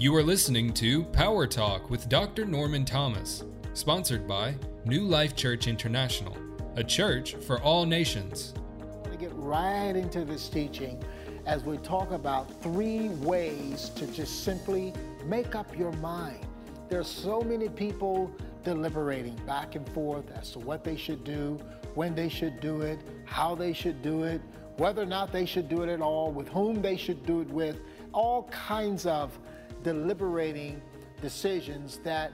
You are listening to Power Talk with Dr. Norman Thomas, sponsored by New Life Church International, a church for all nations. To get right into this teaching as we talk about three ways to just simply make up your mind. There's so many people deliberating back and forth as to what they should do, when they should do it, how they should do it, whether or not they should do it at all, with whom they should do it with, all kinds of deliberating decisions that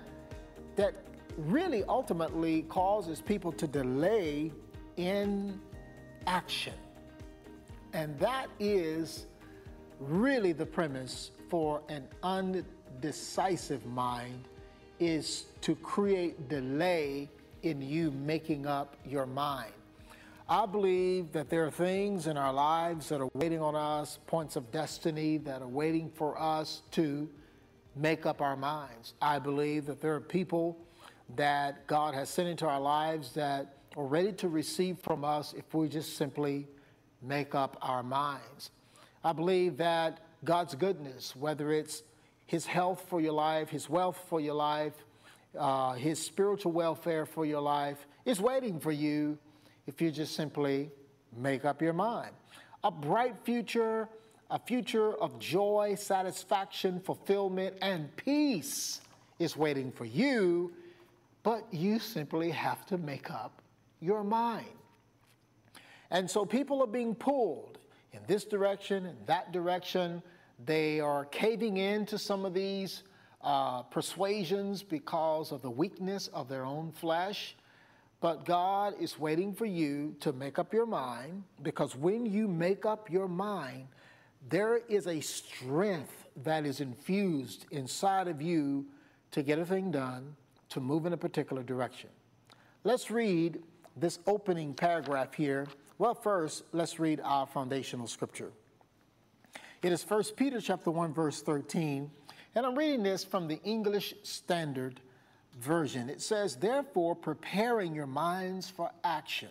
that really ultimately causes people to delay in action. And that is really the premise for an undecisive mind is to create delay in you making up your mind. I believe that there are things in our lives that are waiting on us, points of destiny that are waiting for us to make up our minds. I believe that there are people that God has sent into our lives that are ready to receive from us if we just simply make up our minds. I believe that God's goodness, whether it's His health for your life, His wealth for your life, uh, His spiritual welfare for your life, is waiting for you if you just simply make up your mind. A bright future, a future of joy, satisfaction, fulfillment, and peace is waiting for you, but you simply have to make up your mind. And so people are being pulled in this direction, in that direction. They are caving in to some of these uh, persuasions because of the weakness of their own flesh. But God is waiting for you to make up your mind because when you make up your mind, there is a strength that is infused inside of you to get a thing done, to move in a particular direction. Let's read this opening paragraph here. Well, first, let's read our foundational scripture. It is 1 Peter chapter 1 verse 13, and I'm reading this from the English Standard Version. It says, Therefore, preparing your minds for action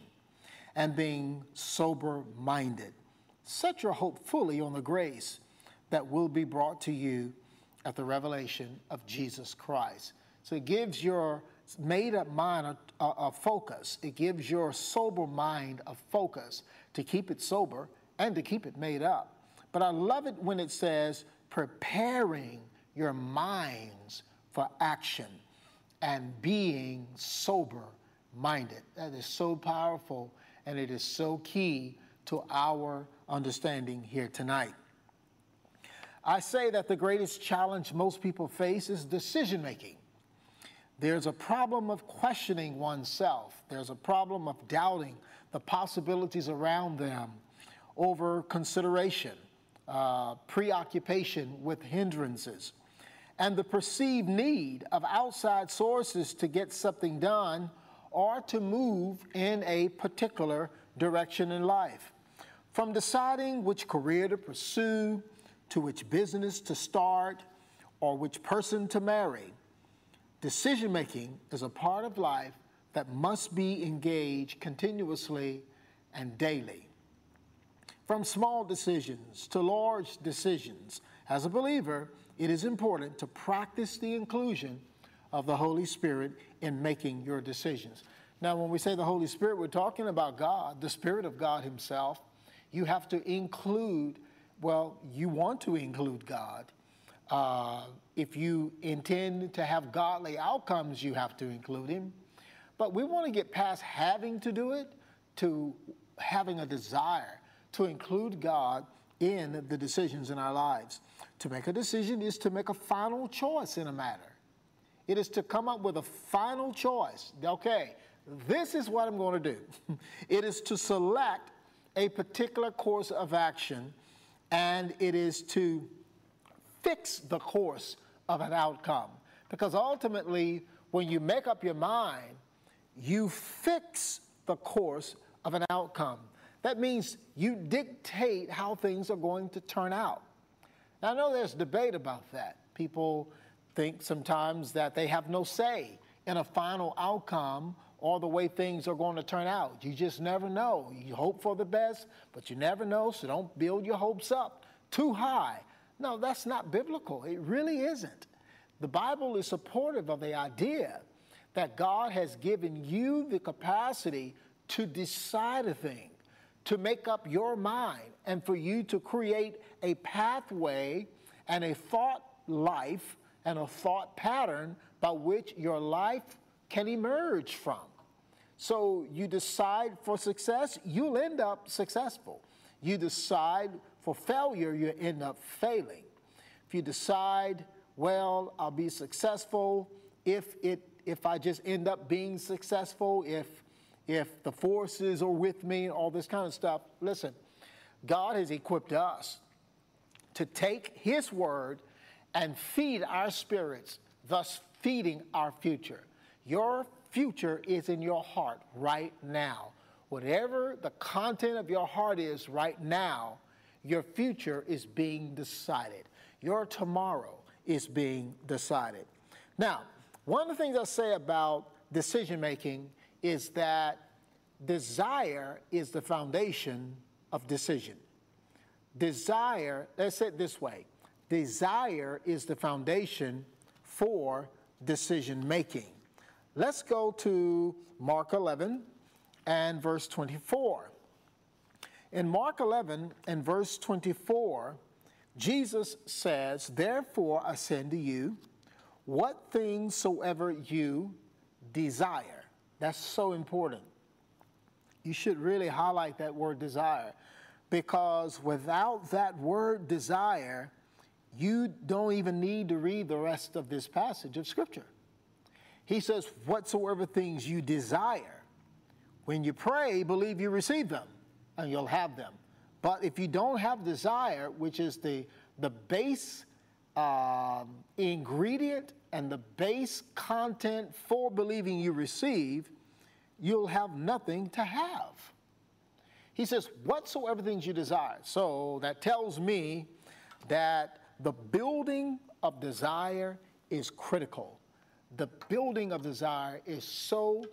and being sober minded, set your hope fully on the grace that will be brought to you at the revelation of Jesus Christ. So it gives your made up mind a, a, a, focus. It gives your sober mind a focus to keep it sober and to keep it made up. But I love it when it says preparing your minds for action and being sober minded. That is so powerful and it is so key to our understanding here tonight. I say that the greatest challenge most people face is decision making. There's a problem of questioning oneself, there's a problem of doubting the possibilities around them, over consideration, uh, preoccupation with hindrances and the perceived need of outside sources to get something done or to move in a particular direction in life. From deciding which career to pursue, to which business to start, or which person to marry, decision making is a part of life that must be engaged continuously and daily. From small decisions to large decisions, as a believer, it is important to practice the inclusion of the Holy Spirit in making your decisions. Now, when we say the Holy Spirit, we're talking about God, the Spirit of God Himself. You have to include, well, you want to include God. Uh, if you intend to have godly outcomes, you have to include Him. But we want to get past having to do it to having a desire to include God in the decisions in our lives. To make a decision is to make a final choice in a matter. It is to come up with a final choice. Okay, this is what I'm going to do. it is to select a particular course of action and it is to fix the course of an outcome. Because ultimately, when you make up your mind, you fix the course of an outcome. That means you dictate how things are going to turn out. Now, I know there's debate about that. People think sometimes that they have no say in a final outcome or the way things are going to turn out. You just never know. You hope for the best, but you never know, so don't build your hopes up too high. No, that's not biblical. It really isn't. The Bible is supportive of the idea that God has given you the capacity to decide a thing, to make up your mind, and for you to create a pathway and a thought life and a thought pattern by which your life can emerge from. So you decide for success, you'll end up successful. You decide for failure, you end up failing. If you decide, well, I'll be successful if it if I just end up being successful, if if the forces are with me, all this kind of stuff. Listen, God has equipped us to take His word and feed our spirits, thus feeding our future. Your future is in your heart right now. Whatever the content of your heart is right now, your future is being decided. Your tomorrow is being decided. Now, one of the things I say about decision making is that desire is the foundation of decision. Desire, let's say it this way desire is the foundation for decision making. Let's go to Mark 11 and verse 24. In Mark 11 and verse 24, Jesus says, Therefore I send to you what things soever you desire. That's so important. You should really highlight that word desire because without that word desire, you don't even need to read the rest of this passage of Scripture. He says, Whatsoever things you desire, when you pray, believe you receive them and you'll have them. But if you don't have desire, which is the, the base um, ingredient and the base content for believing you receive, you'll have nothing to have. He says, Whatsoever things you desire. So that tells me that the building of desire is critical. The building of desire is so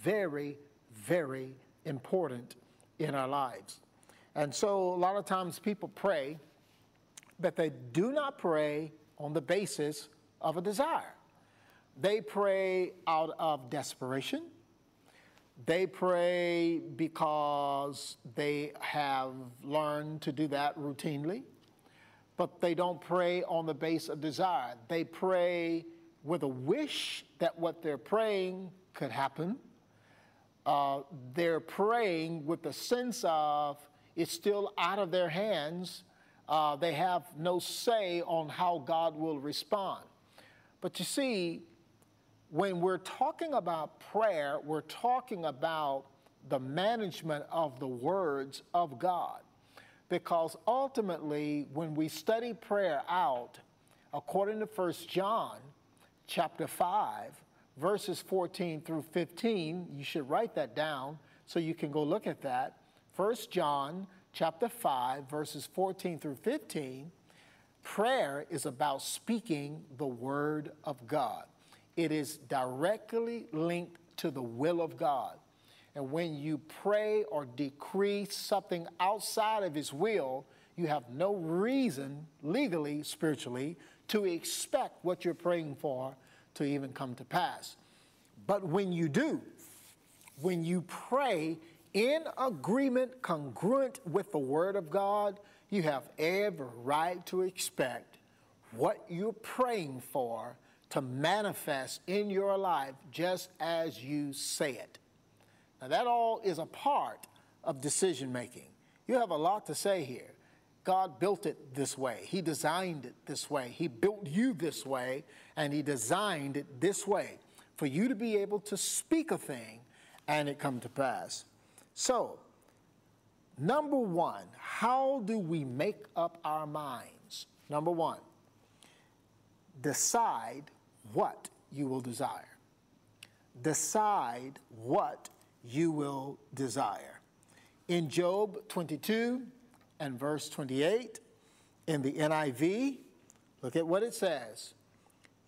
very, very important in our lives. And so a lot of times people pray, but they do not pray on the basis of a desire. They pray out of desperation. They pray because they have learned to do that routinely but they don't pray on the base of desire. They pray with a wish that what they're praying could happen. Uh, they're praying with the sense of it's still out of their hands. Uh, they have no say on how God will respond. But you see, when we're talking about prayer, we're talking about the management of the words of God because ultimately when we study prayer out according to 1 john chapter 5 verses 14 through 15 you should write that down so you can go look at that 1 john chapter 5 verses 14 through 15 prayer is about speaking the word of god it is directly linked to the will of god and when you pray or decree something outside of His will, you have no reason, legally, spiritually, to expect what you're praying for to even come to pass. But when you do, when you pray in agreement, congruent with the Word of God, you have every right to expect what you're praying for to manifest in your life just as you say it. Now, that all is a part of decision making. You have a lot to say here. God built it this way, He designed it this way, He built you this way, and He designed it this way for you to be able to speak a thing and it come to pass. So, number one, how do we make up our minds? Number one, decide what you will desire. Decide what you will desire. In Job 22 and verse 28, in the NIV, look at what it says.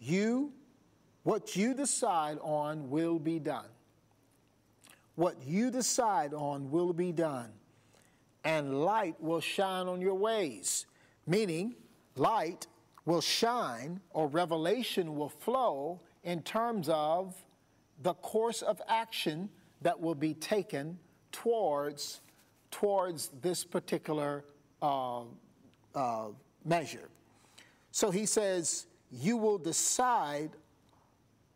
You, what you decide on will be done. What you decide on will be done, and light will shine on your ways. Meaning, light will shine or revelation will flow in terms of the course of action that will be taken towards, towards this particular uh, uh, measure. So he says, You will decide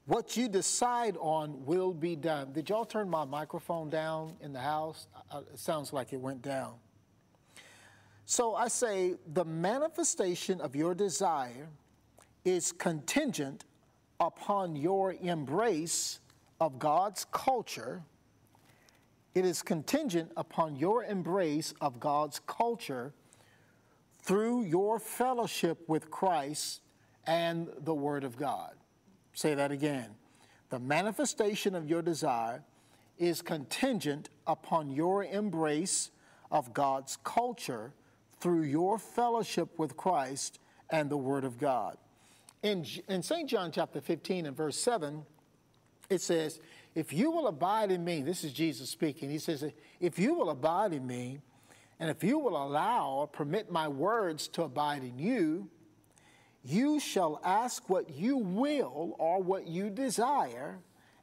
what you decide on will be done. Did y'all turn my microphone down in the house? It sounds like it went down. So I say the manifestation of your desire is contingent upon your embrace of God's culture. It is contingent upon your embrace of God's culture through your fellowship with Christ and the Word of God. Say that again. The manifestation of your desire is contingent upon your embrace of God's culture through your fellowship with Christ and the Word of God. In, in St. John chapter 15 and verse 7, it says, If you will abide in me, this is Jesus speaking, he says, If you will abide in me, and if you will allow or permit my words to abide in you, you shall ask what you will or what you desire,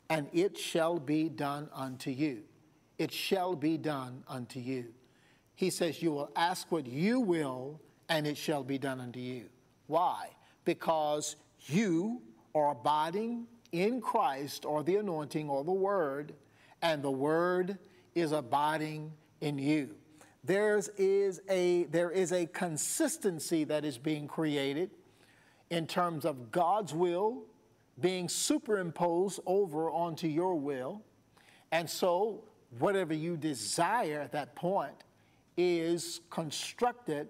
and it shall be done unto you. It shall be done unto you. He says, You will ask what you will, and it shall be done unto you. Why? Because you are abiding in Christ or the anointing or the Word, and the Word is abiding in you. There's is a, there is a consistency that is being created in terms of God's will being superimposed over onto your will. And so, whatever you desire at that point is constructed,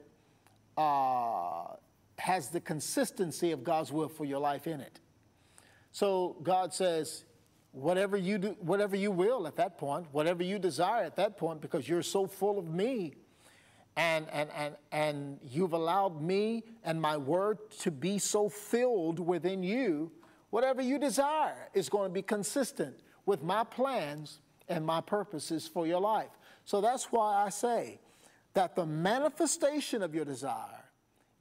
uh, has the consistency of God's will for your life in it. So, God says, whatever you do, whatever you will at that point, whatever you desire at that point, because you're so full of me, and, and, and, and you've allowed me and my word to be so filled within you, whatever you desire is going to be consistent with my plans and my purposes for your life. So that's why I say that the manifestation of your desire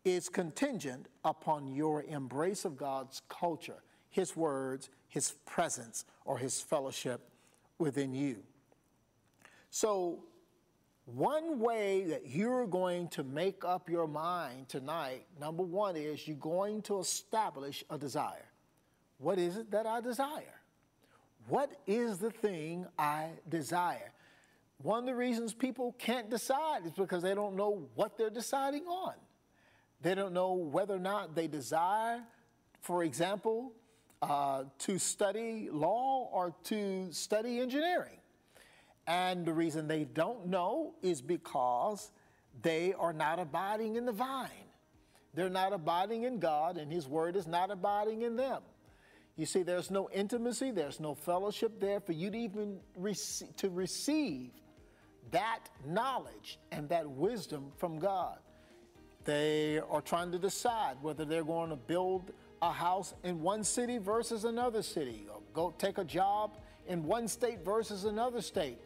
is contingent upon your embrace of God's culture, His words, His presence, or His fellowship within you. So one way that you're going to make up your mind tonight, number one, is you're going to establish a desire. What is it that I desire? What is the thing I desire? One of the reasons people can't decide is because they don't know what they're deciding on. They don't know whether or not they desire, for example, uh, to study law or to study engineering. And the reason they don't know is because they are not abiding in the vine. They're not abiding in God, and His Word is not abiding in them. You see, there's no intimacy, there's no fellowship there for you to even rec- to receive that knowledge and that wisdom from God. They are trying to decide whether they're going to build a house in one city versus another city, or go take a job in one state versus another state.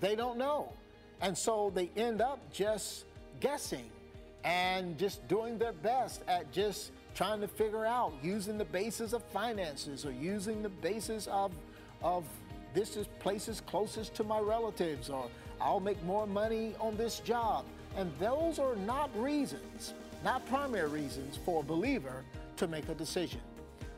They don't know. And so they end up just guessing and just doing their best at just trying to figure out using the basis of finances or using the basis of, of this is places closest to my relatives or I'll make more money on this job. And those are not reasons, not primary reasons for a believer to make a decision.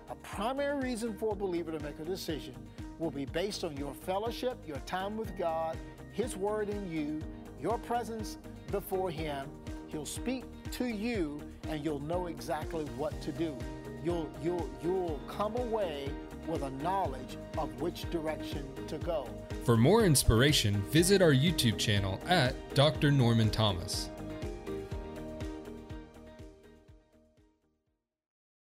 A primary reason for a believer to make a decision will be based on your fellowship, your time with God, His Word in you, your presence before Him. He'll speak to you and you'll know exactly what to do. You'll, you'll, you'll come away with a knowledge of which direction to go. For more inspiration, visit our YouTube channel at Dr. Norman Thomas.